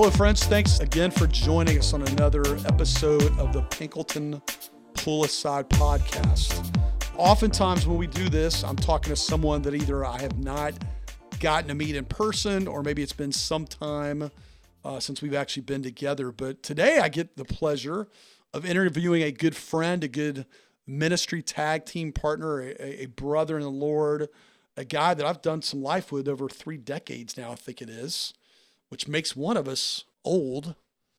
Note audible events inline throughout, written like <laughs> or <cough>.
Hello, friends. Thanks again for joining us on another episode of the Pinkleton Pull Aside podcast. Oftentimes, when we do this, I'm talking to someone that either I have not gotten to meet in person or maybe it's been some time uh, since we've actually been together. But today, I get the pleasure of interviewing a good friend, a good ministry tag team partner, a, a brother in the Lord, a guy that I've done some life with over three decades now, I think it is which makes one of us old.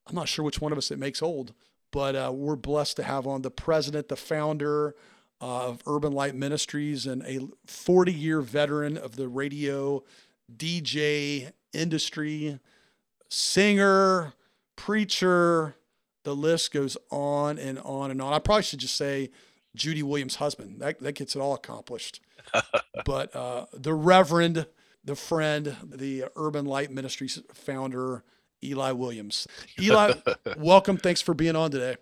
I'm not sure which one of us it makes old, but uh, we're blessed to have on the president, the founder of Urban Light Ministries, and a 40 year veteran of the radio DJ industry, singer, preacher. The list goes on and on and on. I probably should just say Judy Williams' husband. That, that gets it all accomplished. <laughs> but uh, the Reverend the friend, the Urban Light Ministries founder, Eli Williams. <laughs> Eli, welcome. Thanks for being on today.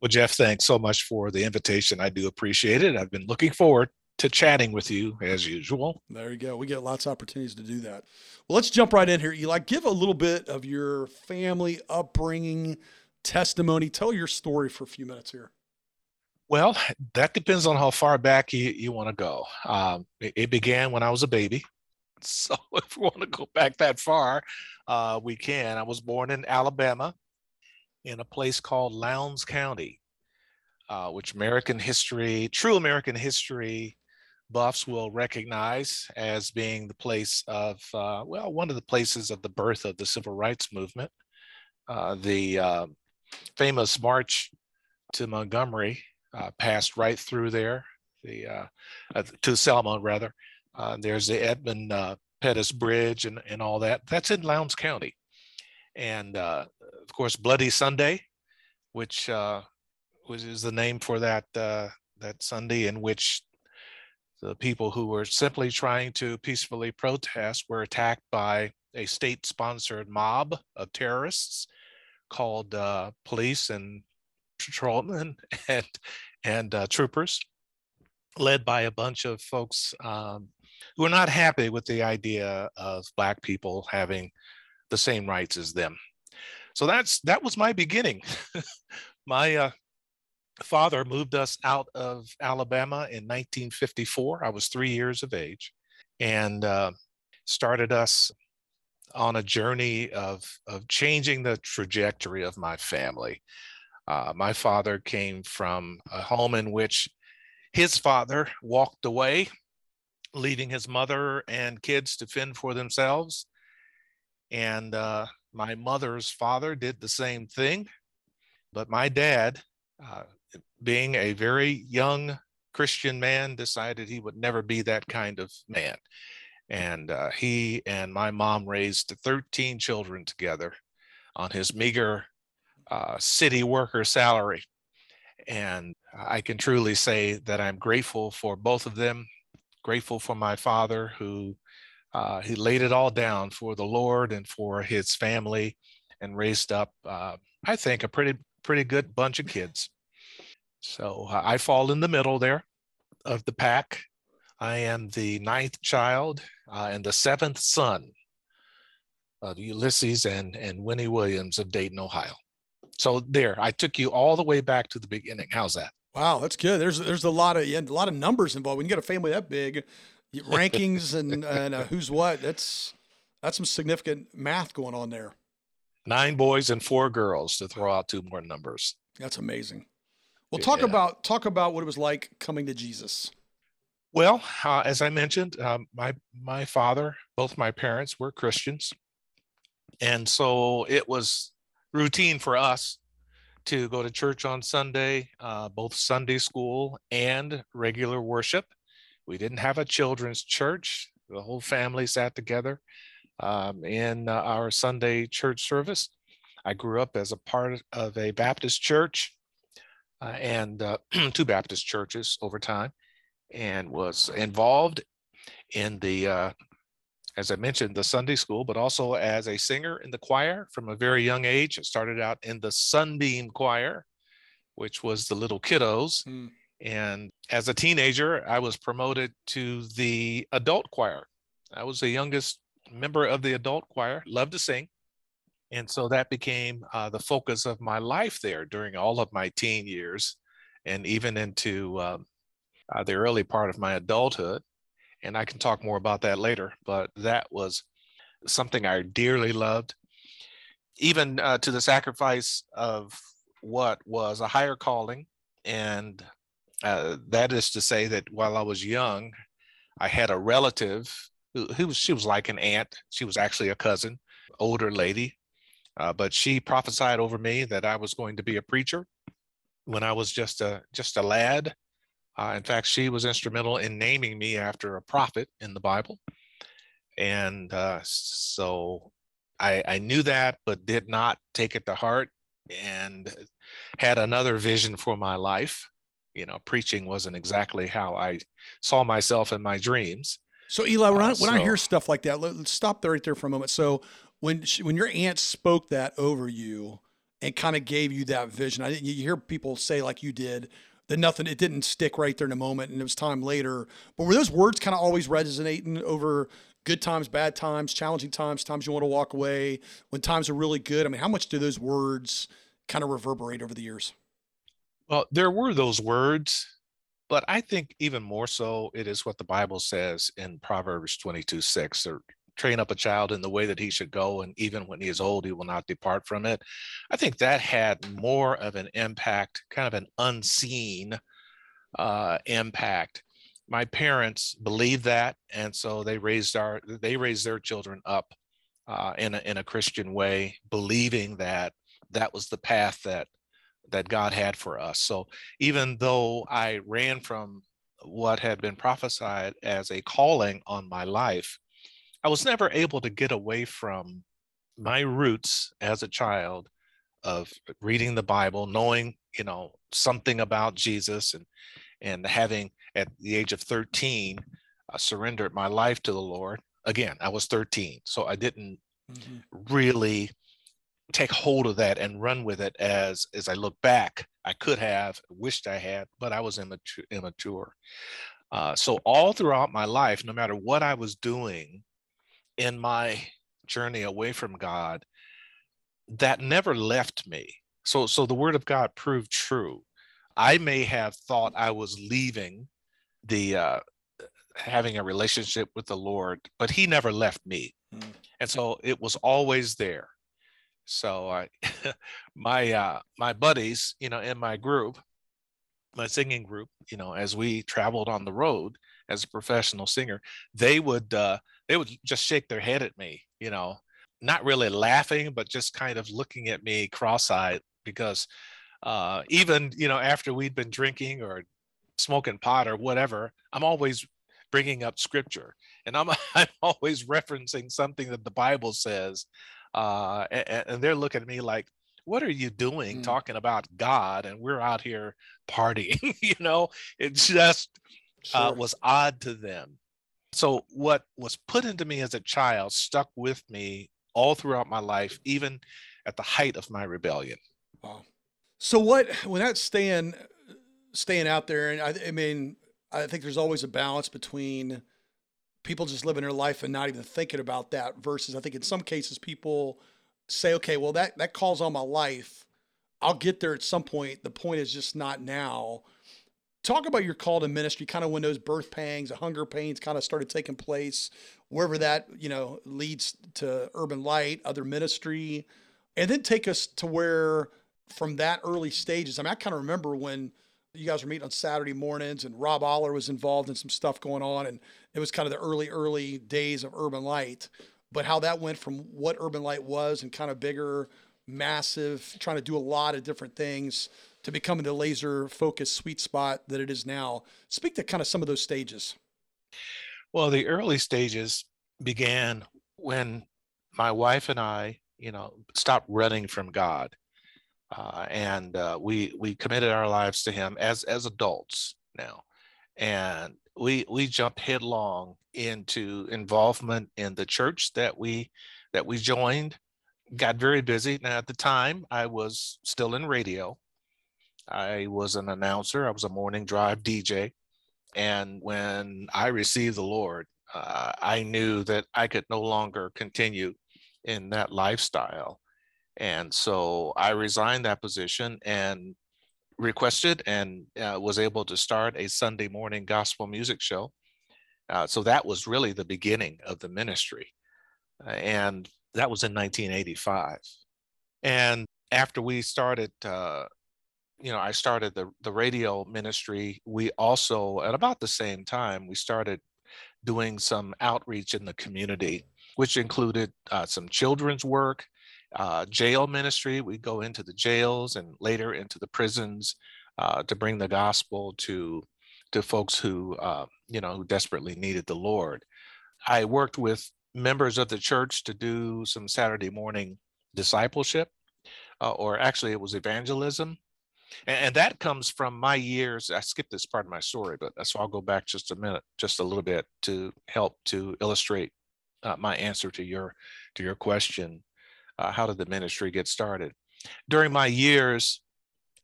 Well, Jeff, thanks so much for the invitation. I do appreciate it. I've been looking forward to chatting with you as usual. There you go. We get lots of opportunities to do that. Well, let's jump right in here, Eli. Give a little bit of your family upbringing, testimony. Tell your story for a few minutes here. Well, that depends on how far back you, you want to go. Um, it, it, began when I was a baby. <laughs> So if we want to go back that far, uh, we can. I was born in Alabama in a place called Lowndes County, uh, which American history, true American history buffs will recognize as being the place of, uh, well, one of the places of the birth of the civil rights movement. Uh, the uh, famous March to Montgomery uh, passed right through there, the to Selma rather. Uh, there's the Edmund uh, Pettus Bridge and, and all that. That's in Lowndes County. And uh, of course, Bloody Sunday, which uh, was is the name for that uh, that Sunday in which the people who were simply trying to peacefully protest were attacked by a state-sponsored mob of terrorists called uh, police and patrolmen <laughs> and and troopers, led by a bunch of folks um, who are not happy with the idea of black people having the same rights as them. So that's that was my beginning. <laughs> my uh, father moved us out of Alabama in 1954. I was three years of age, and uh, started us on a journey of of changing the trajectory of my family. Uh, my father came from a home in which his father walked away leaving his mother and kids to fend for themselves. And uh, my mother's father did the same thing. But my dad, uh, being a very young Christian man, decided he would never be that kind of man. And uh, he and my mom raised 13 children together on his meager uh, city worker salary. And I can truly say that I'm grateful for both of them grateful for my father who uh, he laid it all down for the Lord and for his family and raised up, uh, I think, a pretty pretty good bunch of kids. So uh, I fall in the middle there of the pack. I am the ninth child uh, and the seventh son of Ulysses and, and Winnie Williams of Dayton, Ohio. So there, I took you all the way back to the beginning. How's that? Wow, that's good. There's there's a lot of yeah, a lot of numbers involved. When you get a family that big, <laughs> rankings and and uh, who's what. That's that's some significant math going on there. Nine boys and four girls to throw out two more numbers. That's amazing. Well, talk yeah. about talk about what it was like coming to Jesus. Well, uh, as I mentioned, uh, my my father, both my parents were Christians, and so it was routine for us to go to church on Sunday, uh, both Sunday school and regular worship. We didn't have a children's church. The whole family sat together um, in uh, our Sunday church service. I grew up as a part of a Baptist church uh, and uh, <clears throat> two Baptist churches over time, and was involved in the, uh, as I mentioned, the Sunday school, but also as a singer in the choir from a very young age. It started out in the Sunbeam Choir, which was the little kiddos. Mm. And as a teenager, I was promoted to the adult choir. I was the youngest member of the adult choir, loved to sing. And so that became uh, the focus of my life there during all of my teen years and even into um, uh, the early part of my adulthood. And I can talk more about that later, but that was something I dearly loved, even uh, to the sacrifice of what was a higher calling. And uh, that is to say that while I was young, I had a relative who, who was, she was like an aunt. She was actually a cousin, older lady, uh, but she prophesied over me that I was going to be a preacher when I was just a just a lad. Uh, in fact, she was instrumental in naming me after a prophet in the Bible, and uh, so I, I knew that, but did not take it to heart, and had another vision for my life. You know, preaching wasn't exactly how I saw myself in my dreams. So Eli, when, uh, I, when so, I hear stuff like that, let, us stop there right there for a moment. So when she, when your aunt spoke that over you and kind of gave you that vision, I you hear people say like you did that nothing it didn't stick right there in a moment and it was time later. But were those words kind of always resonating over good times, bad times, challenging times, times you want to walk away, when times are really good? I mean, how much do those words kind of reverberate over the years? Well, there were those words, but I think even more so, it is what the Bible says in Proverbs 22 6 or train up a child in the way that he should go, and even when he is old, he will not depart from it. I think that had more of an impact, kind of an unseen uh, impact. My parents believed that, and so they raised our they raised their children up uh, in a, in a Christian way, believing that that was the path that that God had for us. So even though I ran from what had been prophesied as a calling on my life, I was never able to get away from my roots as a child of reading the Bible, knowing, you know, something about Jesus and and having at the age of 13 uh, surrendered my life to the Lord. Again, I was 13, so I didn't mm-hmm. really take hold of that and run with it as as I look back. I could have wished I had, but I was immature. immature. Uh, so all throughout my life, no matter what I was doing, in my journey away from God that never left me. So, so the word of God proved true. I may have thought I was leaving the uh, having a relationship with the Lord, but He never left me, mm. and so it was always there. So I, <laughs> my uh, my buddies, you know, in my group, my singing group, you know, as we traveled on the road as a professional singer, they would uh, they would just shake their head at me, you know, not really laughing, but just kind of looking at me cross-eyed because uh, even you know after we'd been drinking or smoking pot or whatever, I'm always bringing up scripture and I'm <laughs> I'm always referencing something that the Bible says, uh, and, and they're looking at me like, what are you doing mm. talking about God and we're out here partying? <laughs> you know, it just uh, sure. uh, was odd to them. So, what was put into me as a child stuck with me all throughout my life, even at the height of my rebellion. Wow. So, what when that's staying staying out there, and I, I mean, I think there's always a balance between people just living their life and not even thinking about that versus I think in some cases people say, okay, well that that calls on my life. I'll get there at some point. The point is just not now talk about your call to ministry, kind of when those birth pangs, the hunger pains kind of started taking place, wherever that, you know, leads to urban light, other ministry, and then take us to where from that early stages. I mean, I kind of remember when you guys were meeting on Saturday mornings and Rob Oller was involved in some stuff going on. And it was kind of the early, early days of urban light, but how that went from what urban light was and kind of bigger, massive, trying to do a lot of different things to becoming the laser focused sweet spot that it is now. Speak to kind of some of those stages. Well, the early stages began when my wife and I, you know, stopped running from God, uh, and uh, we we committed our lives to Him as as adults now, and we we jumped headlong into involvement in the church that we that we joined. Got very busy. Now at the time, I was still in radio. I was an announcer. I was a morning drive DJ, and when I received the Lord, uh, I knew that I could no longer continue in that lifestyle. And so I resigned that position and requested and uh, was able to start a Sunday morning gospel music show. Uh, so that was really the beginning of the ministry. Uh, and that was in 1985. And after we started, uh, you know, I started the, the radio ministry, we also, at about the same time, we started doing some outreach in the community, which included uh, some children's work, uh, jail ministry. We go into the jails and later into the prisons uh, to bring the gospel to to folks who uh, you know who desperately needed the Lord. I worked with members of the church to do some Saturday morning discipleship, uh, or actually it was evangelism. And, and, that comes from my years. I skipped this part of my story, but so I'll go back just a minute, just a little bit to help to illustrate uh, my answer to your to your question uh, how did the ministry get started? During my years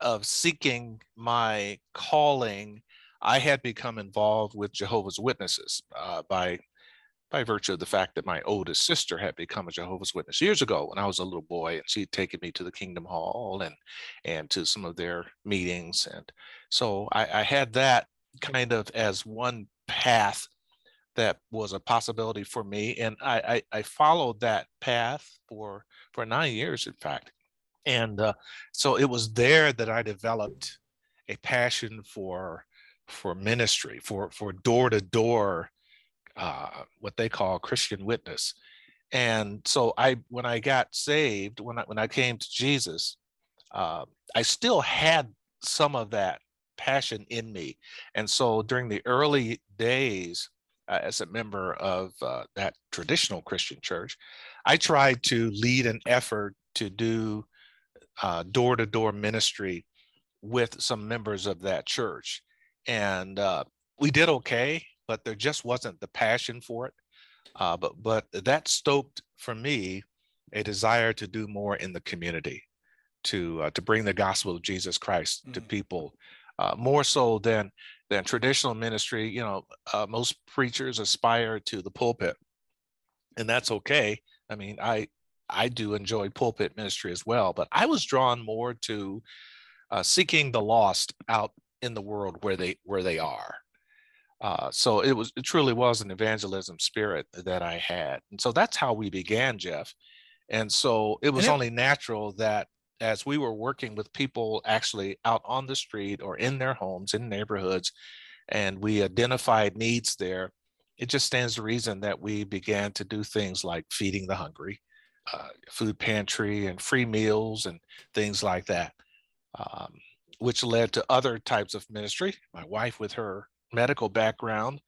of seeking my calling, I had become involved with Jehovah's Witnesses uh, by by virtue of the fact that my oldest sister had become a Jehovah's Witness years ago when I was a little boy, and she had taken me to the Kingdom Hall and and to some of their meetings, and so I, I had that kind of as one path that was a possibility for me, and I, I, I followed that path for for nine years, in fact. And uh, so it was there that I developed a passion for for ministry, for for door to door, what they call Christian witness. And so I, when I got saved, when I when I came to Jesus, uh, I still had some of that passion in me. And so during the early days, uh, as a member of uh, that traditional Christian church, I tried to lead an effort to do door to door ministry with some members of that church. And uh, we did okay, but there just wasn't the passion for it. Uh, but but that stoked for me a desire to do more in the community, to uh, to bring the gospel of Jesus Christ mm-hmm. to people, uh, more so than than traditional ministry. You know, uh, most preachers aspire to the pulpit, and that's okay. I mean, I I do enjoy pulpit ministry as well, but I was drawn more to uh, seeking the lost out in the world where they where they are. Uh, so it was it truly was an evangelism spirit that I had, and so that's how we began, Jeff. And so it was only natural that as we were working with people actually out on the street or in their homes in neighborhoods, and we identified needs there, it just stands to reason that we began to do things like feeding the hungry, uh, food pantry, and free meals and things like that, um, which led to other types of ministry. My wife, with her medical background,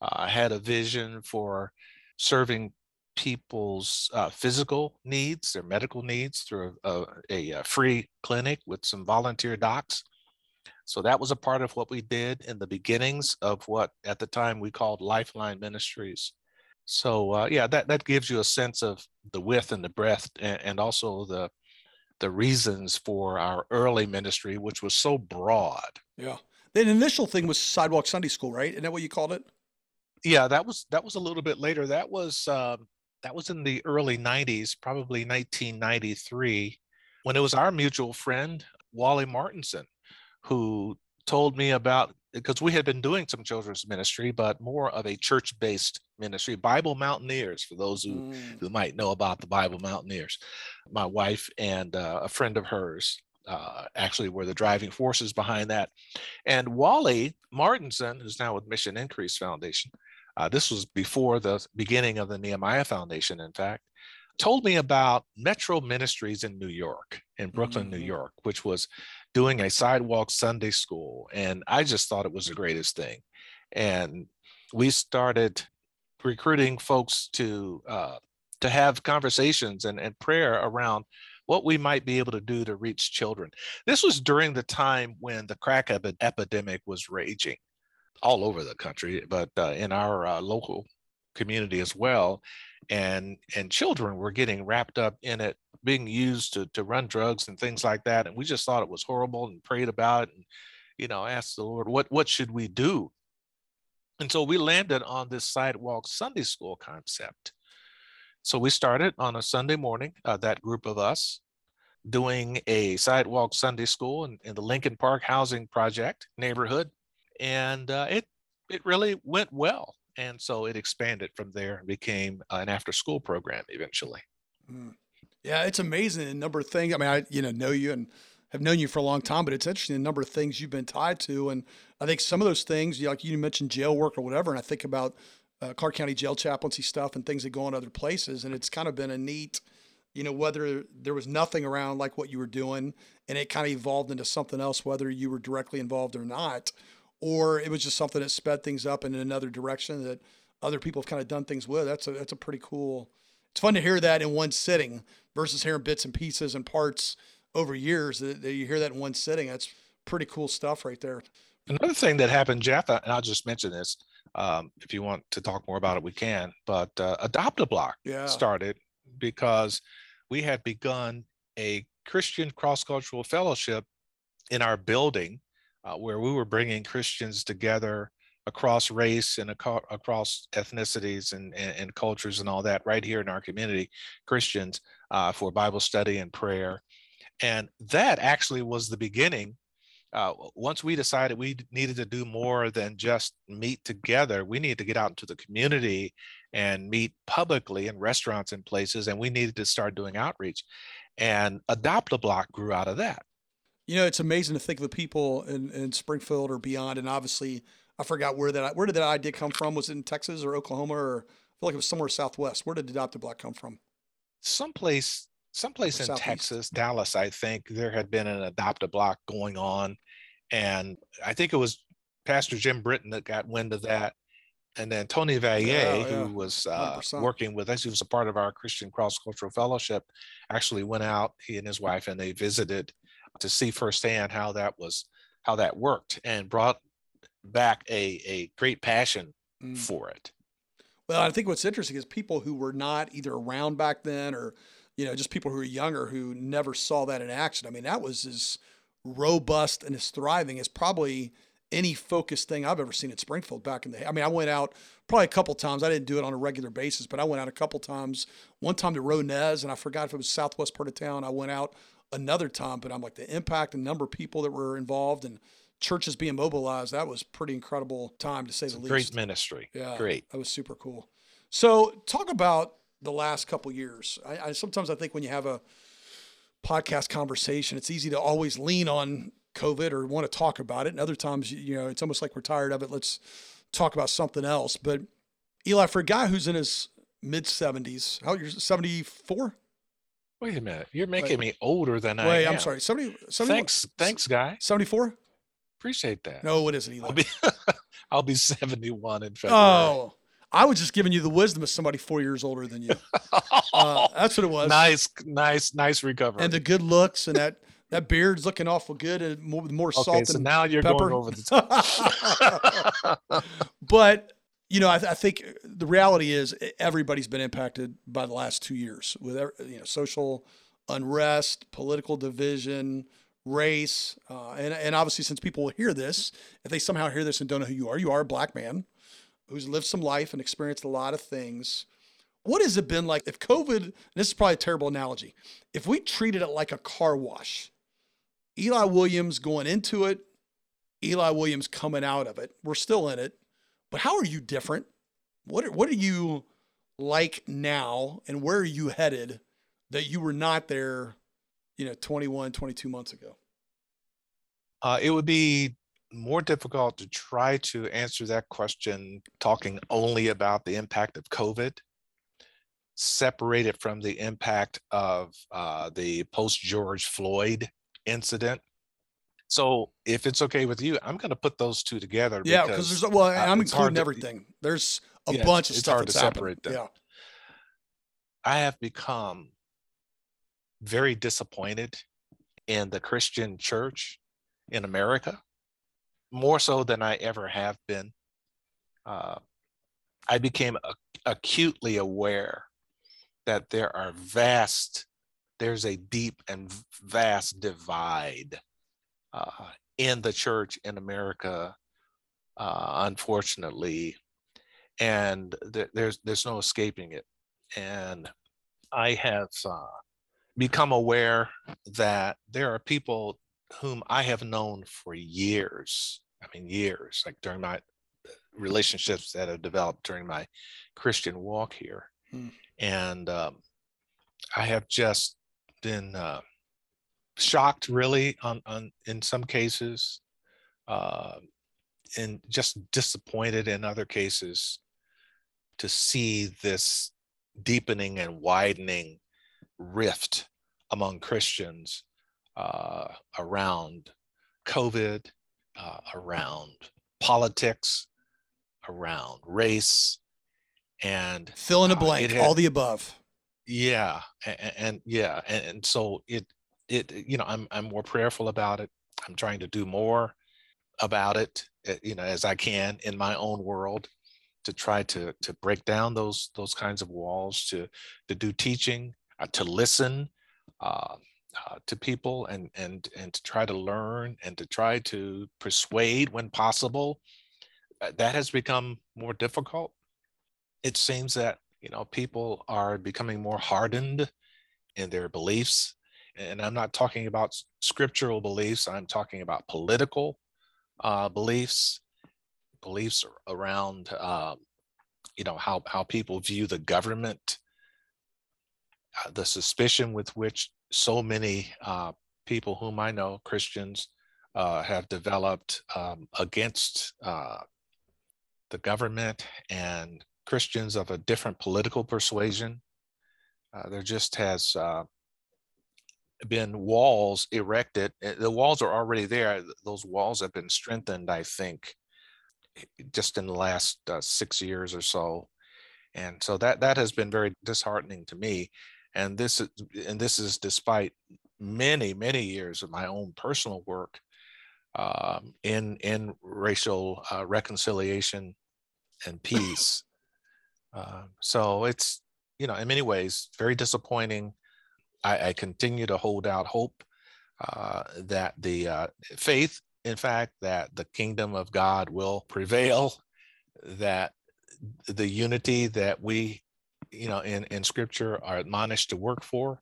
uh, had a vision for serving people's uh, physical needs, their medical needs, through a, a, a free clinic with some volunteer docs. So that was a part of what we did in the beginnings of what at the time we called Lifeline Ministries. So uh, yeah, that, that gives you a sense of the width and the breadth and, and also the the reasons for our early ministry, which was so broad. Yeah. The initial thing was Sidewalk Sunday School, right? Isn't that what you called it? Yeah, that was that was a little bit later. That was um, that was in the early '90s, probably 1993, when it was our mutual friend Wally Martinson who told me about because we had been doing some children's ministry, but more of a church-based ministry, Bible Mountaineers, for those who, mm. who might know about the Bible Mountaineers. My wife and uh, a friend of hers uh, actually were the driving forces behind that. And Wally Martinson, who's now with Mission Increase Foundation, uh, this was before the beginning of the Nehemiah Foundation, in fact, told me about Metro Ministries in New York, in Brooklyn, mm-hmm. New York, which was doing a sidewalk Sunday school. And I just thought it was the greatest thing. And we started recruiting folks to uh, to have conversations and, and prayer around what we might be able to do to reach children. This was during the time when the crack epi- epidemic was raging all over the country, but uh, in our uh, local community as well. And and children were getting wrapped up in it, being used to to run drugs and things like that. And we just thought it was horrible and prayed about it and you know asked the Lord, what what should we do? And so we landed on this sidewalk Sunday school concept. So we started on a Sunday morning, uh, that group of us, doing a sidewalk Sunday school in, in the Lincoln Park Housing Project neighborhood. And uh, it, it really went well. And so it expanded from there and became an after school program eventually. Mm. Yeah, it's amazing the number of things. I mean, I you know know you and have known you for a long time, but it's interesting the number of things you've been tied to. And I think some of those things, like you mentioned jail work or whatever, and I think about uh, Clark County jail chaplaincy stuff and things that go on other places. And it's kind of been a neat, you know, whether there was nothing around like what you were doing and it kind of evolved into something else, whether you were directly involved or not, or it was just something that sped things up in another direction that other people have kind of done things with. That's a that's a pretty cool. It's fun to hear that in one sitting versus hearing bits and pieces and parts over years. That, that you hear that in one sitting. That's pretty cool stuff right there. Another thing that happened, Jeff, and I'll just mention this. Um, if you want to talk more about it, we can. But uh, Adopt a Block Yeah. started because we had begun a Christian cross cultural fellowship in our building uh, where we were bringing Christians together across race and aco- across ethnicities and, and, and cultures and all that right here in our community, Christians uh, for Bible study and prayer. And that actually was the beginning uh, once we decided we needed to do more than just meet together, we needed to get out into the community and meet publicly in restaurants and places, and we needed to start doing outreach. And Adopt a Block grew out of that. You know, it's amazing to think of the people in, in Springfield or beyond. And obviously, I forgot where that where did that idea come from? Was it in Texas or Oklahoma or I feel like it was somewhere southwest. Where did Adopt a Block come from? Someplace, someplace in Southeast. Texas, Dallas, I think there had been an Adopt a Block going on, and I think it was Pastor Jim Britton that got wind of that. And then Tony Vallier, Yeah, yeah. who was uh, working with us, he was a part of our Christian Cross Cultural Fellowship, actually went out, he and his wife, and they visited to see firsthand how that was, how that worked, and brought back a, a great passion Mm. for it. Well, I think what's interesting is people who were not either around back then or, you know, just people who are younger who never saw that in action. I mean, that was as robust and as thriving as probably any focused thing I've ever seen at Springfield back in the I mean, I went out probably a couple times. I didn't do it on a regular basis, but I went out a couple times. One time to Ronez, and I forgot if it was southwest part of town. I went out another time, but I'm like the impact and number of people that were involved and churches being mobilized. That was pretty incredible time to say the least. great ministry. Yeah, Great. That was super cool. So, talk about the last couple years. I, I sometimes I think when you have a podcast conversation, it's easy to always lean on COVID or want to talk about it, and other times, you know, it's almost like we're tired of it. Let's talk about something else. But Eli, for a guy who's in his mid seventies, how you're seventy four? Wait a minute. You're making me older than I Wait, am. I'm sorry, 70, 70 Thanks, thanks, guy. 74? Appreciate that. No, what is it, Eli? I'll be <laughs> I'll be 71 in oh, February. Oh, I was just giving you the wisdom of somebody four years older than you. <laughs> Uh, that's what it was. nice, nice, nice recovery. and the good looks and that that beard's looking awful good and more, with more salt okay, so and now you're pepper. going over the <laughs> top. <laughs> but you know I, I think the reality is everybody's been impacted by the last two years with you know social unrest political division race uh, and, and obviously since people will hear this if they somehow hear this and don't know who you are you are a black man who's lived some life and experienced a lot of things what has it been like if covid this is probably a terrible analogy if we treated it like a car wash? Eli williams going into it eli williams coming out of it we're still in it but how are you different? What are, what are you like now and where are you headed that you were not there you know 21 22 months ago? Uh, it would be more difficult to try to answer that question talking only about the impact of COVID, separated from the impact of uh, the post George Floyd incident. So, if it's okay with you, I'm going to put those two together. yeah because there's well i'm it's hard including to- everything there's a Yeah, bunch of it's stuff hard to that's happened. separate them. yeah I have become very disappointed in the Christian church in America, more so than I ever have been. Uh, I became acutely aware that there are vast, there's a deep and vast divide uh, in the church in America, uh, unfortunately, and th- there's there's no escaping it. And I have uh, become aware that there are people whom I have known for years. I mean, years, like during my relationships that have developed during my Christian walk here. Hmm. And um, I have just been uh, shocked, really, on, on in some cases, uh, and just disappointed in other cases to see this deepening and widening rift among Christians uh, around COVID, uh, around politics, around race, and fill in a uh, blank, had, all the above. Yeah, and, and yeah, and, and so it it you know I'm I'm more prayerful about it. I'm trying to do more about it, eh, you know, as I can in my own world to try to to break down those those kinds of walls, to to do teaching, uh, to listen uh, uh, to people, and and and to try to learn and to try to persuade when possible. Uh, that has become more difficult. It seems that you know people are becoming more hardened in their beliefs, and I'm not talking about scriptural beliefs. I'm talking about political uh, beliefs beliefs around um, you know how how people view the government uh, the suspicion with which so many uh, people whom i know christians uh, have developed um, against uh, the government and christians of a different political persuasion. Uh, there just has uh, been walls erected the walls are already there. Those walls have been strengthened i think just in the last uh, six years or so. And so that that has been very disheartening to me and this is and this is despite many many years of my own personal work um, in in racial uh, reconciliation and peace. Uh, so it's you know in many ways very disappointing. I, I continue to hold out hope uh, that the uh, faith in fact, that the kingdom of God will prevail, that the unity that we, you know, in, in scripture are admonished to work for,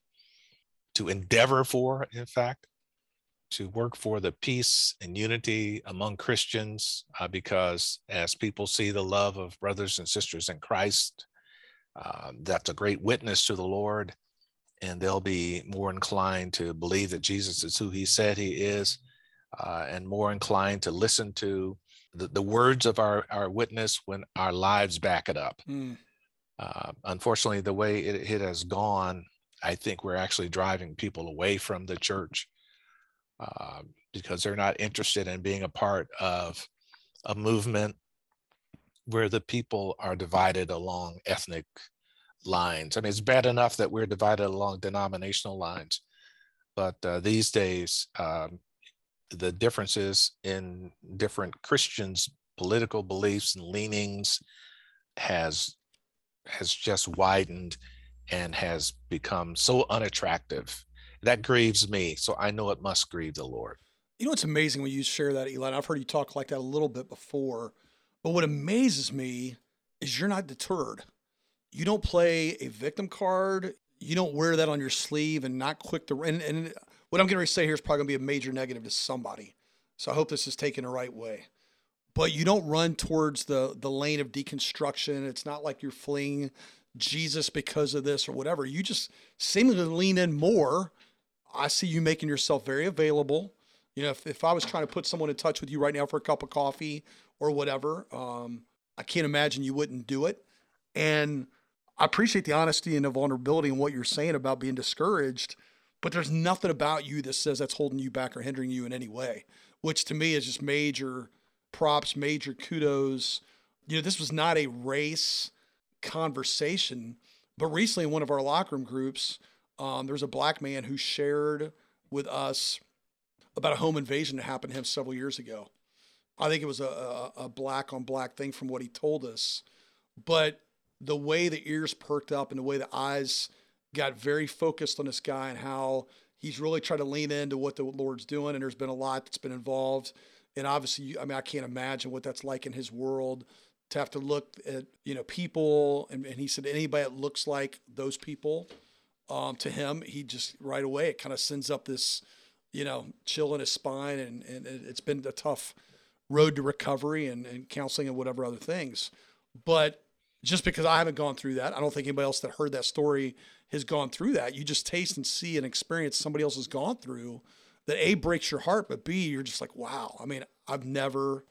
to endeavor for, in fact, to work for the peace and unity among Christians, uh, because as people see the love of brothers and sisters in Christ, uh, that's a great witness to the Lord, and they'll be more inclined to believe that Jesus is who he said he is uh, and more inclined to listen to the, the, words of our, our witness when our lives back it up. Mm. Uh, unfortunately, the way it, it, has gone, I think we're actually driving people away from the church uh, because they're not interested in being a part of a movement where the people are divided along ethnic lines. I mean, it's bad enough that we're divided along denominational lines, but uh, these days, um, the differences in different Christians' political beliefs and leanings has has just widened and has become so unattractive. That grieves me. So I know it must grieve the Lord. You know what's amazing when you share that, Eli? I've heard you talk like that a little bit before, but what amazes me is you're not deterred. You don't play a victim card. You don't wear that on your sleeve and not quick to and, and what I'm going to say here is probably going to be a major negative to somebody. So I hope this is taken the right way. But you don't run towards the the lane of deconstruction. It's not like you're fleeing Jesus because of this or whatever. You just seemingly lean in more. I see you making yourself very available. You know, if, if I was trying to put someone in touch with you right now for a cup of coffee or whatever, um, I can't imagine you wouldn't do it. And I appreciate the honesty and the vulnerability and what you're saying about being discouraged but there's nothing about you that says that's holding you back or hindering you in any way, which to me is just major props, major kudos. You know, this was not a race conversation, But recently, in one of our locker room groups, um, there's a black man who shared with us about a home invasion that happened to him several years ago. I think it was a, a, a black on black thing from what he told us. But the way the ears perked up and the way the eyes got very focused on this guy and how he's really tried to lean into what the Lord's doing. And there's been a lot that's been involved. And obviously, I mean, I can't imagine what that's like in his world to have to look at, you know, people. And, and he said, anybody that looks like those people um, to him, he just right away, it kind of sends up this, you know, chill in his spine. And, and it's been a tough road to recovery and, and counseling and whatever other things. But just because I haven't gone through that, I don't think anybody else that heard that story has gone through that. You just taste and see and experience somebody else has gone through that A breaks your heart, but B, you're just like, wow. I mean, I've never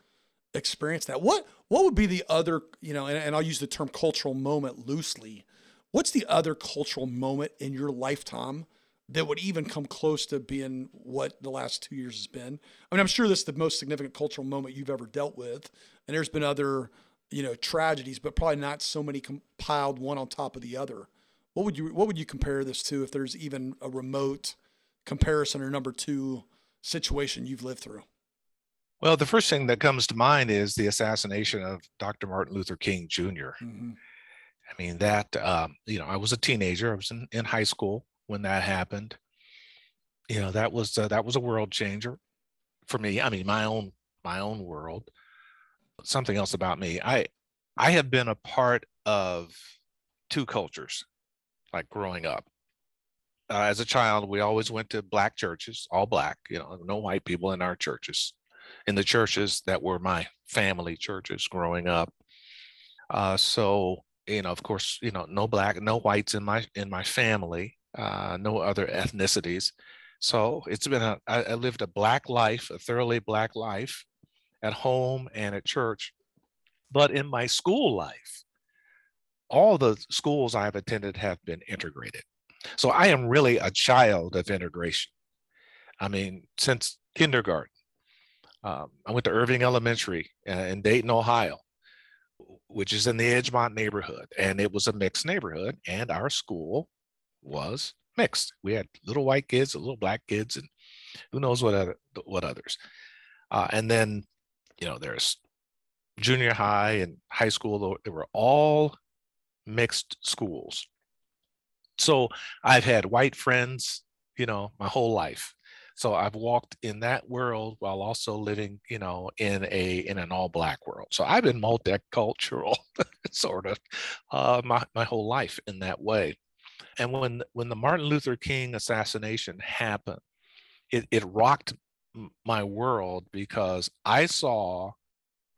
experienced that. What what would be the other, you know, and, and I'll use the term cultural moment loosely. What's the other cultural moment in your lifetime that would even come close to being what the last two years has been? I mean, I'm sure this is the most significant cultural moment you've ever dealt with, and there's been other, you know, tragedies, but probably not so many compiled one on top of the other. What would you what would you compare this to if there's even a remote comparison or number two situation you've lived through? Well, the first thing that comes to mind is the assassination of Dr. Martin Luther King junior mm-hmm. I mean, that, um, you know, I was a teenager, I was in, in high school when that happened. You know, that was, uh, that was a world changer for me. I mean, my own, my own world. Something else about me. I, I have been a part of two cultures, like growing up. Uh, as a child, we always went to black churches, all black, you know, no white people in our churches in the churches that were my family churches growing up. Uh, so you know, of course, you know, no black, no whites in my in my family, uh, no other ethnicities. So it's been a I, I lived a black life, a thoroughly black life, at home and at church. But in my school life, all the schools I've attended have been integrated. So I am really a child of integration. I mean, since kindergarten, um, I went to Irving Elementary uh, in Dayton, Ohio, which is in the Edgemont neighborhood, and it was a mixed neighborhood, and our school was mixed. We had little white kids, little black kids, and who knows what other, what others. Uh, and then, you know, there's junior high and high school. They were all mixed schools. So I've had white friends, you know, my whole life. So i've walked in that world while also living you know in a in an all black world. So i've been multicultural <laughs> sort of uh, my, my whole life in that way. And when when the martin luther king assassination happened it, it rocked my world because i saw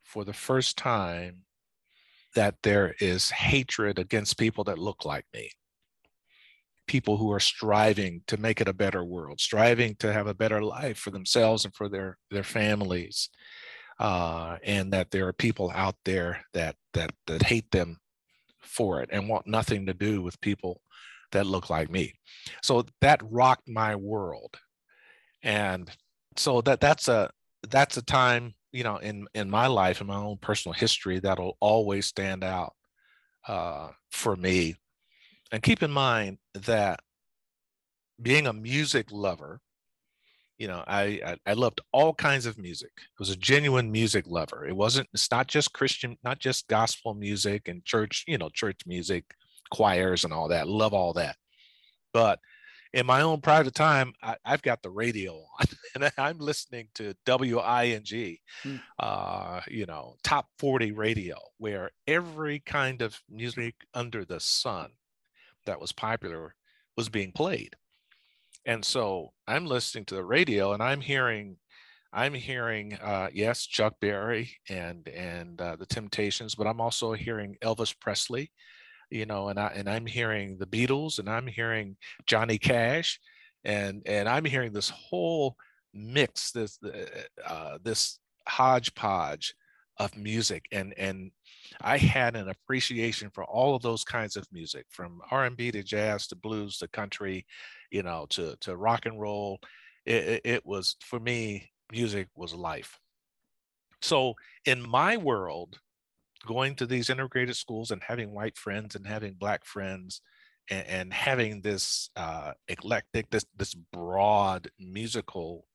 for the first time that there is hatred against people that look like me people who are striving to make it a better world, striving to have a better life for themselves and for their their families, uh, and that there are people out there that that that hate them for it and want nothing to do with people that look like me. So that rocked my world, and so that that's a that's a time you know in in my life in my own personal history that'll always stand out uh, for me and keep in mind that being a music lover, you know, I, I, I loved all kinds of music. I was a genuine music lover. It wasn't. It's not just Christian, not just gospel music and church, you know, church music, choirs and all that. Love all that, but in my own private time, I, have got the radio on <laughs> and I'm listening to WING, hmm. uh, you know, top 40 radio, where every kind of music under the sun that was popular was being played. And so I'm listening to the radio and I'm hearing I'm hearing uh, yes Chuck Berry and and uh, the Temptations, but I'm also hearing Elvis Presley, you know, and I and I'm hearing the Beatles and I'm hearing Johnny Cash, and and I'm hearing this whole mix, this uh, this hodgepodge of music and and i had an appreciation for all of those kinds of music from r&b to jazz to blues to country you know to to rock and roll. It, it was for me music was life. So in my world going to these integrated schools and having white friends and having black friends and, and having this uh, eclectic, this this broad musical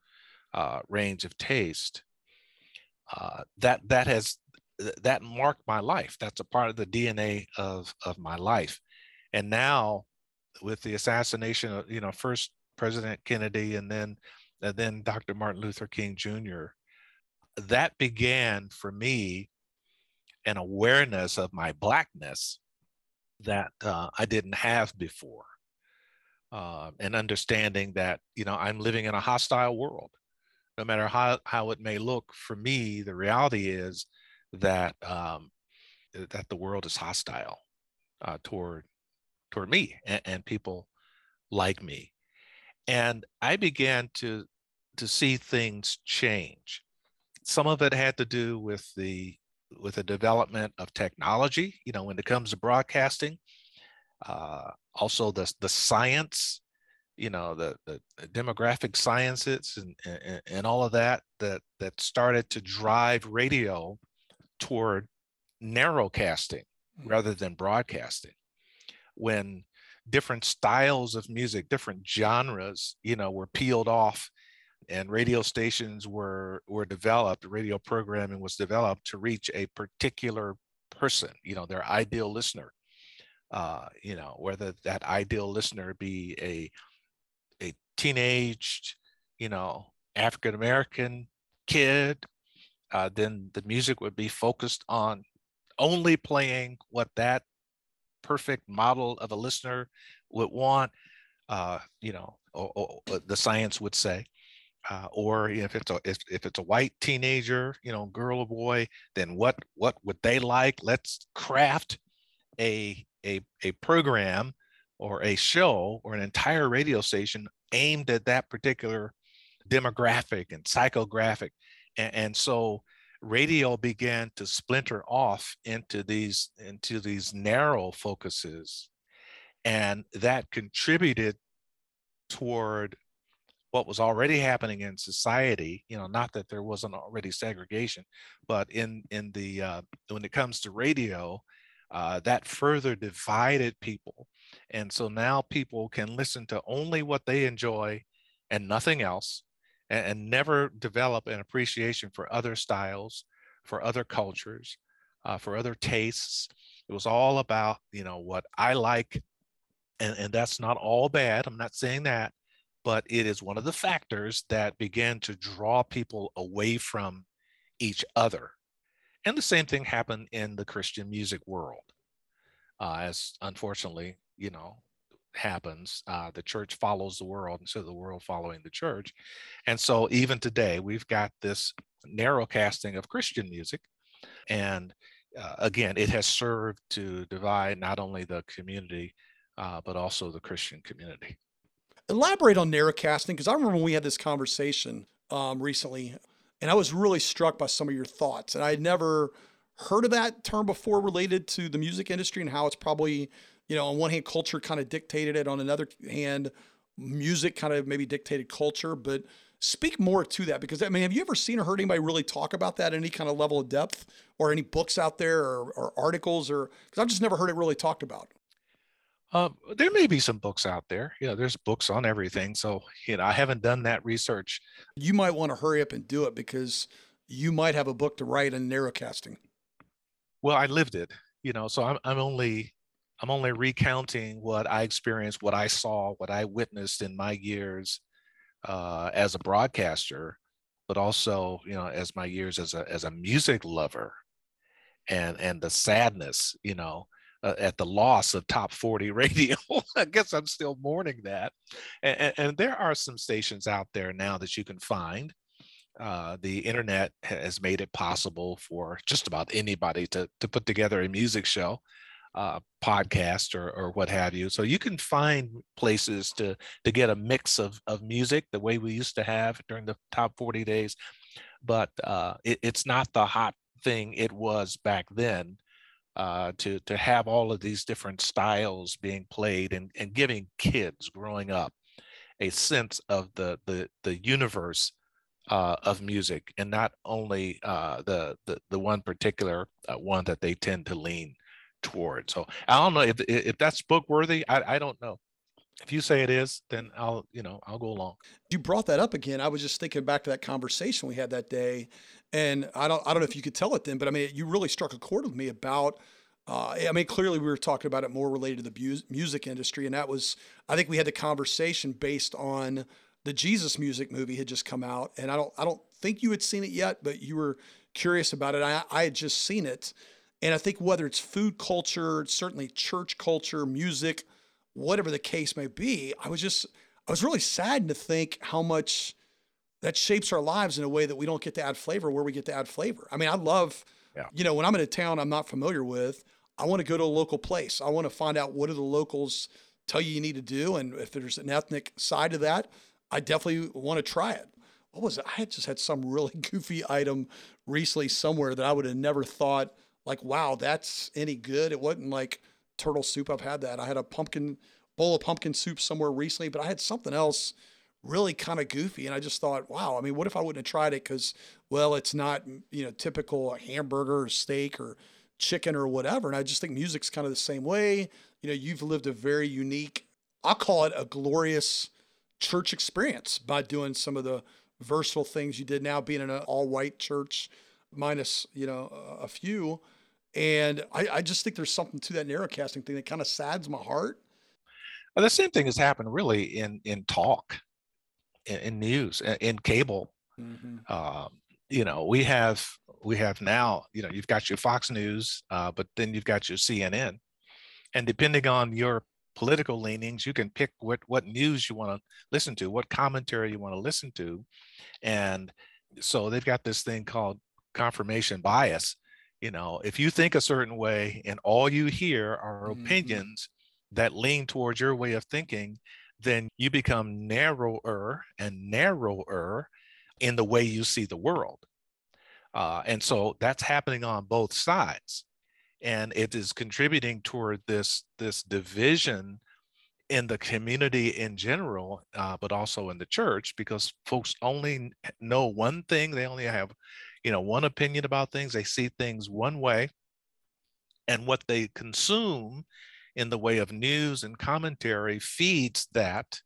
uh, range of taste, uh, that that has that marked my life. That's a part of the DNA of of my life. And now, with the assassination of you know first President Kennedy and then and then Dr. Martin Luther King Jr., that began for me an awareness of my blackness that uh, I didn't have before. Uh, and understanding that you know I'm living in a hostile world, no matter how how it may look. For me, the reality is that um, that the world is hostile uh, toward toward me and, and people like me, and I began to to see things change. Some of it had to do with the with the development of technology. You know, when it comes to broadcasting, uh, also the the science, you know, the, the demographic sciences and, and and all of that that that started to drive radio toward narrowcasting mm. rather than broadcasting. When different styles of music, different genres, you know, were peeled off and radio stations were were developed radio programming was developed to reach a particular person you know their ideal listener uh, you know whether that ideal listener be a teenaged you know african american kid uh, then the music would be focused on only playing what that perfect model of a listener would want uh, you know or, or, or the science would say uh, or if it's a if, if it's a white teenager, you know, girl or boy, then what what would they like? Let's craft a a a program or a show or an entire radio station aimed at that particular demographic and psychographic, and, and so radio began to splinter off into these into these narrow focuses, and that contributed toward what was already happening in society. You know not that there wasn't already segregation but in in the uh, when it comes to radio uh, that further divided people and so now people can listen to only what they enjoy and nothing else and, and never develop an appreciation for other styles for other cultures uh, for other tastes it was all about you know what i like and, and that's not all bad i'm not saying that but it is one of the factors that began to draw people away from each other. And the same thing happened in the Christian music world, uh, as unfortunately, you know, happens. Uh, the church follows the world instead of the world following the church. And so even today, we've got this narrow casting of Christian music. And uh, again, it has served to divide not only the community, uh, but also the Christian community. Elaborate on narrowcasting because I remember when we had this conversation um, recently, and I was really struck by some of your thoughts. And I had never heard of that term before related to the music industry and how it's probably, you know, on one hand, culture kind of dictated it, on another hand, music kind of maybe dictated culture. But speak more to that because I mean, have you ever seen or heard anybody really talk about that any kind of level of depth or any books out there or, or articles or because I've just never heard it really talked about? Um, there may be some books out there. You know, there's books on everything. So, you know, I haven't done that research. You might want to hurry up and do it because you might have a book to write on narrowcasting. Well, I lived it, you know, so I'm, I'm only I'm only recounting what I experienced, what I saw, what I witnessed in my years uh, as a broadcaster, but also, you know, as my years as a as a music lover, and and the sadness, you know, uh, at the loss of top 40 <laughs> radio. I guess I'm still mourning that. And, and, there are some stations out there now that you can find. Uh, the internet has made it possible for just about anybody to, to put together a music show, uh, podcast, or, or what have you. So you can find places to, to get a mix of, of music the way we used to have during the top 40 days. But uh, it, it's not the hot thing it was back then uh, to to have all of these different styles being played and, and giving kids growing up a sense of the the the universe uh, of music and not only uh, the, the the one particular uh, one that they tend to lean toward. So I don't know if if that's book worthy. I, I don't know. If you say it is, then I'll you know I'll go along. You brought that up again. I was just thinking back to that conversation we had that day, and I don't I don't know if you could tell it then, but I mean you really struck a chord with me about. Uh, I mean, clearly we were talking about it more related to the music industry, and that was I think we had the conversation based on the Jesus music movie had just come out, and I don't I don't think you had seen it yet, but you were curious about it. I, I had just seen it, and I think whether it's food culture, certainly church culture, music, whatever the case may be, I was just I was really saddened to think how much that shapes our lives in a way that we don't get to add flavor where we get to add flavor. I mean, I love, yeah. you know, when I'm in a town I'm not familiar with, I want to go to a local place. I want to find out what do the locals tell you you need to do, and if there's an ethnic side to that, I definitely want to try it. What was it? I had just had some really <laughs> goofy item recently somewhere that I would have never thought like, wow, that's any good. It wasn't like turtle soup. I've had that. I had a pumpkin bowl of pumpkin soup somewhere recently, but I had something else really kind of goofy. And I just thought, wow, I mean, what if I wouldn't have tried it? Cause well, it's not, you know, typical hamburger or steak or chicken or whatever. And I just think music's kind of the same way. You know, you've lived a very unique, I'll call it a glorious church experience by doing some of the versatile things you did now being in an all white church minus, you know, a few. And I, I just think there's something to that narrowcasting thing that kind of saddens my heart. Well, the same thing has happened really in in talk, in, in news, in cable. Mm-hmm. Um, you know, we have we have now. You know, you've got your Fox News, uh, but then you've got your CNN, and depending on your political leanings, you can pick what what news you want to listen to, what commentary you want to listen to, and so they've got this thing called confirmation bias you know if you think a certain way and all you hear are mm-hmm. opinions that lean towards your way of thinking then you become narrower and narrower in the way you see the world uh, and so that's happening on both sides and it is contributing toward this this division in the community in general, uh, but also in the church, because folks only know one thing. They only have you know one opinion about things they see things one way and what they consume in the way of news and commentary feeds that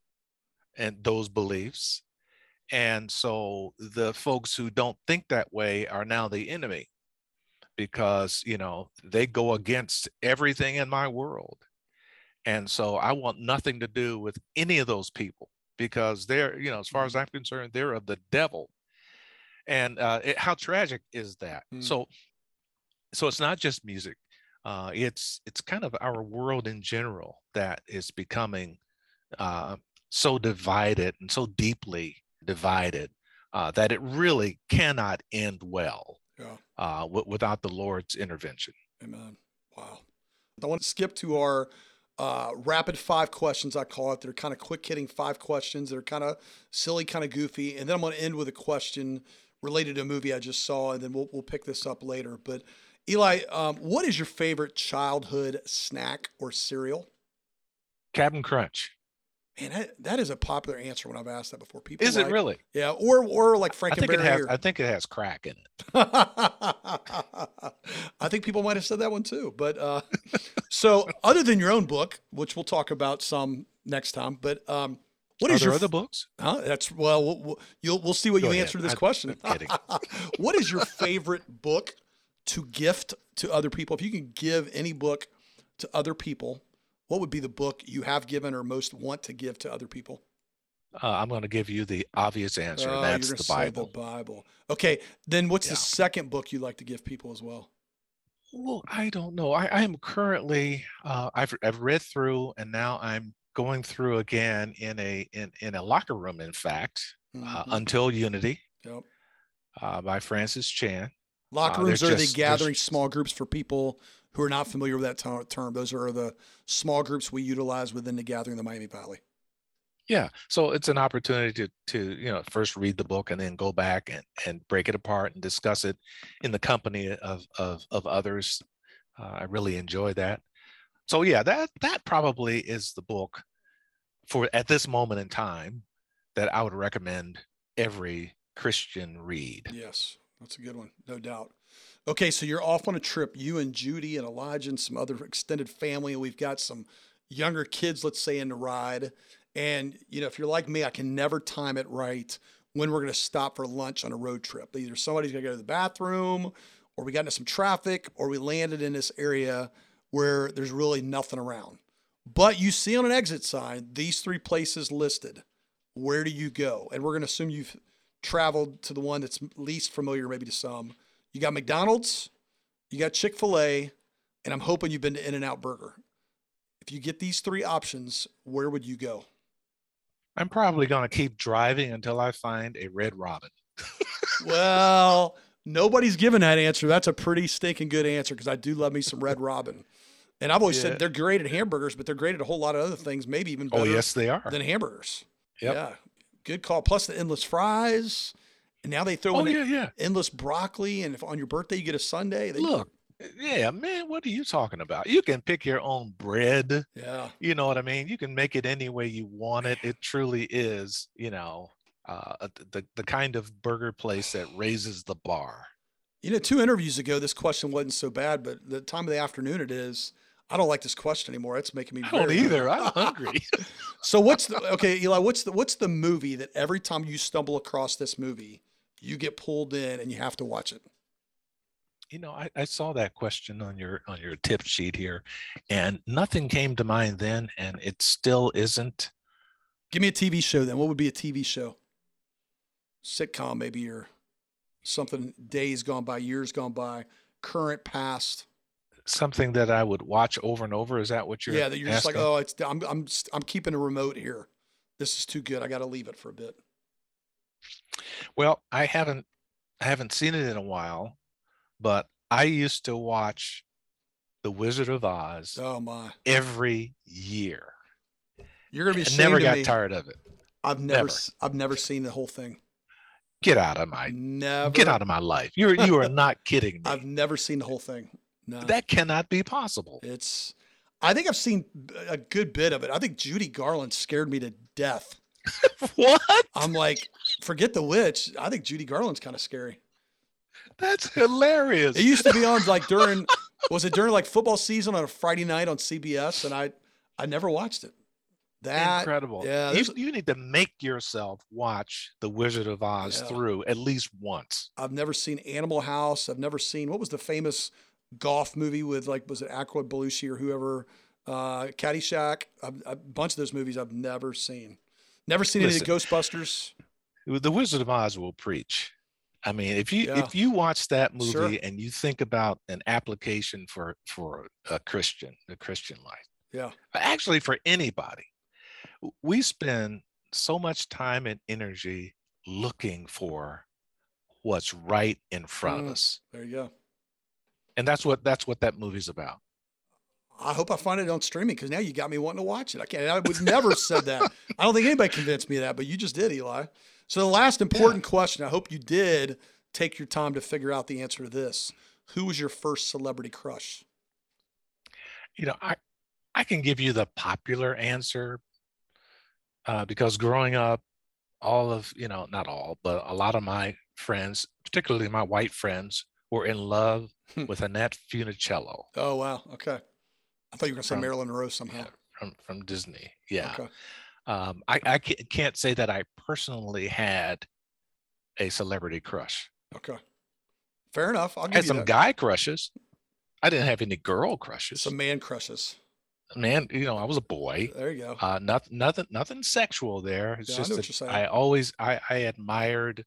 and those beliefs. And so the folks who don't think that way are now the enemy because you know they go against everything in my world. And so i want nothing to do with any of those people because they're you know as far as mm-hmm. i'm concerned they're of the devil and uh, it, how tragic is that mm. so so it's not just music uh, it's it's kind of our world in general that is becoming uh, so divided and so deeply divided uh, that it really cannot end well yeah. Uh, w- without the Lord's intervention. Amen. Wow. I want to skip to our uh, rapid five questions, I call it. They're kind of quick hitting five questions. They're kind of silly, kind of goofy. And then I'm going to end with a question related to a movie I just saw, and then we'll, we'll pick this up later. But Eli, um, what is your favorite childhood snack or cereal? Captain Crunch. Man, that, that is a popular answer when I've asked that before. People is like, it really? Yeah, or or like Frankenberry. I think it has. I think it has crack in it. <laughs> I think people might have said that one too. But uh, <laughs> so, other than your own book, which we'll talk about some next time, but um, what Are your other books? Huh? That's well, we'll you'll we'll see what Go you ahead. answer to this I, question. <laughs> <laughs> what is your favorite book to gift to other people? If you can give any book to other people, what would be the book you have given or most want to give to other people? Uh, I'm going to give you the obvious answer. Oh, that's the Bible. the Bible. Okay, then what's yeah. the second book you'd like to give people as well? Well, I don't know. I, I am currently uh, I've I've read through and now I'm going through again in a in, in a locker room in fact uh, mm-hmm. uh, until unity. Yep. uh, by francis chan. Locker uh, rooms are just, the gathering small groups for people who are not familiar with that term. Those are the small groups we utilize within the gathering of the miami valley. Yeah. So it's an opportunity to to you know first read the book and then go back and and break it apart and discuss it in the company of of, of others. Uh, i really enjoy that. So yeah, that that probably is the book for at this moment in time that I would recommend every Christian read. Yes, that's a good one, no doubt. Okay, so you're off on a trip, you and Judy and Elijah and some other extended family, and we've got some younger kids, let's say, in the ride. And you know, if you're like me, I can never time it right when we're going to stop for lunch on a road trip. Either somebody's going to go to the bathroom, or we got into some traffic, or we landed in this area where there's really nothing around. But you see on an exit sign these three places listed. Where do you go? And we're going to assume you've traveled to the one that's least familiar, maybe to some. You got McDonald's, you got Chick fil A, and I'm hoping you've been to In N Out Burger. If you get these three options, where would you go? I'm probably going to keep driving until I find a Red Robin. <laughs> <laughs> well, nobody's given that answer. That's a pretty stinking good answer because I do love me some Red Robin. And I've always yeah. said they're great at hamburgers, but they're great at a whole lot of other things, maybe even oh, better. Oh, yes, they are. Than hamburgers. Yep. Yeah. Good call. Plus the endless fries. And now they throw oh, in yeah, yeah. endless broccoli. And if on your birthday you get a sundae, they look. Yeah, man, what are you talking about? You can pick your own bread. Yeah. You know what I mean? You can make it any way you want it. It truly is, you know, uh, the, the kind of burger place that raises the bar. You know, two interviews ago, this question wasn't so bad, but the time of the afternoon it is, I don't like this question anymore. It's making me. I don't either. I'm <laughs> hungry. <laughs> so what's the okay, Eli? What's the what's the movie that every time you stumble across this movie, you get pulled in and you have to watch it? You know, I, I saw that question on your on your tip sheet here, and nothing came to mind then, and it still isn't. Give me a TV show then. What would be a TV show? Sitcom, maybe, or something. Days gone by, years gone by, current, past something that I would watch over and over? Is that what you're? Yeah, that you're asking? just like, oh, it's I'm I'm I'm keeping a remote here. This is too good. I got to leave it for a bit. Well, I haven't I haven't seen it in a while, but I used to watch The Wizard of Oz. Oh my! Every year. You're gonna be I never got tired of it. I've never, never, I've never seen the whole thing. Get out of my never get out of my life. You're you are not kidding me. I've never seen the whole thing. No. That cannot be possible. It's I think I've seen a good bit of it. I think Judy Garland scared me to death. <laughs> what? I'm like, forget the witch. I think Judy Garland's kind of scary. That's hilarious. It used to be on like during was it during like football season on a Friday night on CBS and I I never watched it. That incredible. Yeah. You, you need to make yourself watch The Wizard of Oz yeah. through at least once. I've never seen Animal House. I've never seen what was the famous golf movie with like was it Aqua Belushi or whoever, uh, Caddyshack. A, a bunch of those movies I've never seen. Never seen Listen, any Ghostbusters. The Wizard of Oz will preach. I mean, if you yeah. if you watch that movie sure. and you think about an application for for a Christian, a Christian life, yeah, actually for anybody, we spend so much time and energy looking for what's right in front mm, of us. There you go and that's what that's what that movie's about. I hope I find it on streaming because now you got me wanting to watch it. I can't. I would never said that. I don't think anybody convinced me of that, but you just did, Eli. So the last important yeah. question. I hope you did take your time to figure out the answer to this. Who was your first celebrity crush? You know, I I can give you the popular answer uh, because growing up, all of you know, not all, but a lot of my friends, particularly my white friends, were in love. <laughs> with Annette Funicello. Oh wow, okay. I thought you were going to say Marilyn Monroe somehow. Yeah, from from Disney, yeah. Okay. Um, I I can't say that I personally had a celebrity crush. Okay, fair enough. I'll give I had you some that. guy crushes. I didn't have any girl crushes. Some man crushes. Man, you know, I was a boy. There you go. Uh, nothing, nothing, nothing sexual there. It's yeah, just I, I always, I, I admired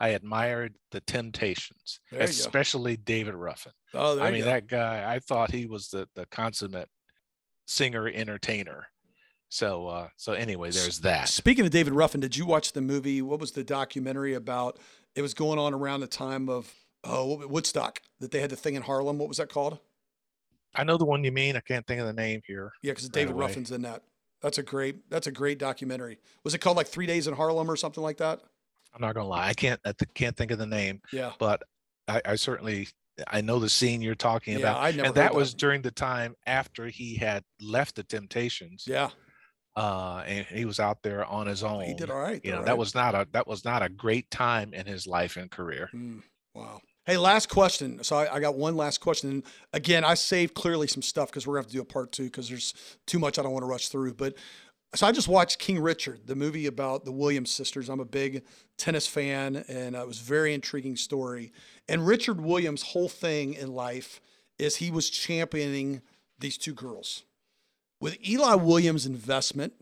I admired the Temptations, especially David Ruffin. Oh, I mean go. that guy. I thought he was the the consummate singer entertainer. So uh, so anyway, there's that. Speaking of David Ruffin, did you watch the movie? What was the documentary about? It was going on around the time of oh Woodstock that they had the thing in Harlem. What was that called? I know the one you mean. I can't think of the name here. Yeah, because right David away. Ruffin's in that. That's a great. That's a great documentary. Was it called like Three Days in Harlem or something like that? I'm not gonna lie, I can't I can't think of the name. Yeah. But I, I certainly I know the scene you're talking yeah, about. I never and that was during the time after he had left the Temptations. Yeah. Uh, and he was out there on his own. He did all right. You know, right. that was not a that was not a great time in his life and career. Mm, wow. Hey, last question. So I, I, got one last question. And again, I saved clearly some stuff because we're gonna have to do a part two because there's too much I don't want to rush through. But so I just watched King Richard, the movie about the Williams sisters. I'm a big tennis fan, and uh, it was a very intriguing story. And Richard Williams' whole thing in life is he was championing these two girls. With Eli Williams' investment,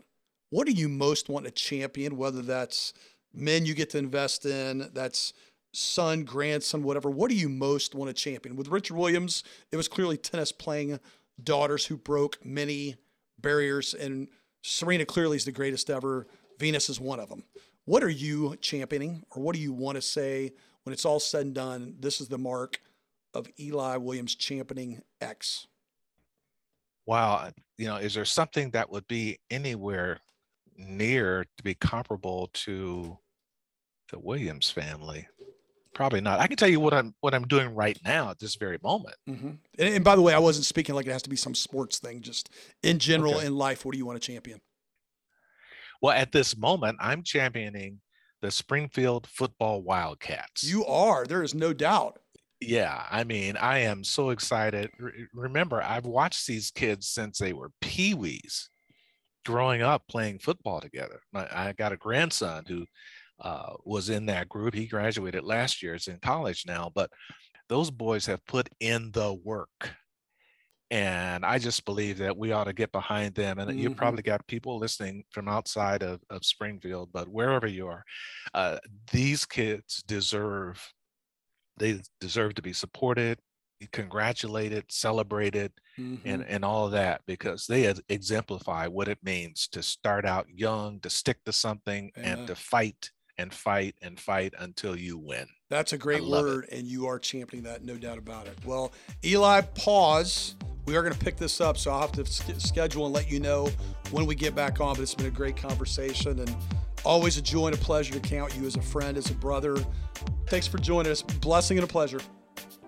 what do you most want to champion? Whether that's men you get to invest in, that's son, grandson, whatever. What do you most want to champion? With Richard Williams, it was clearly tennis playing daughters who broke many barriers, and Serena clearly is the greatest ever. Venus is one of them. What are you championing, or what do you want to say when it's all said and done? This is the mark of Eli Williams championing X. Wow, you know, is there something that would be anywhere near to be comparable to the Williams family? Probably not. I can tell you what I'm what I'm doing right now at this very moment. Mm-hmm. And, and, by the way, I wasn't speaking like it has to be some sports thing. Just in general okay. in life, what do you want to champion? Well, at this moment, I'm championing the Springfield Football Wildcats. You are. There is no doubt. Yeah, I mean, I am so excited. remember, I've watched these kids since they were peewees, growing up playing football together. I got a grandson who uh, was in that group. He graduated last year. It's in college now, but those boys have put in the work. And I just believe that we ought to get behind them. And mm-hmm. you probably got people listening from outside of, of Springfield, but wherever you are, uh, these kids deserve they deserve to be supported, congratulated, celebrated, mm-hmm. and, and all of that because they exemplify what it means to start out young, to stick to something, yeah. and to fight and fight and fight until you win. That's a great word, it. and you are championing that, no doubt about it. Well, Eli, pause. We are going to pick this up, so I'll have to schedule and let you know when we get back on. But it's been a great conversation, and always a joy and a pleasure to count you as a friend, as a brother. Thanks for joining us. Blessing and a pleasure.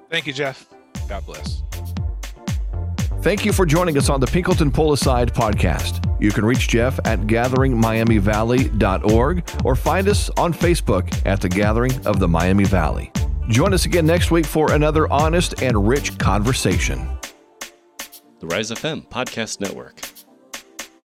Thank you, Jeff. God bless. Thank you for joining us on the Pinkleton Pull Aside podcast. You can reach Jeff at gatheringmiamivalley.org or find us on Facebook at the Gathering of the Miami Valley. Join us again next week for another honest and rich conversation. The Rise FM Podcast Network.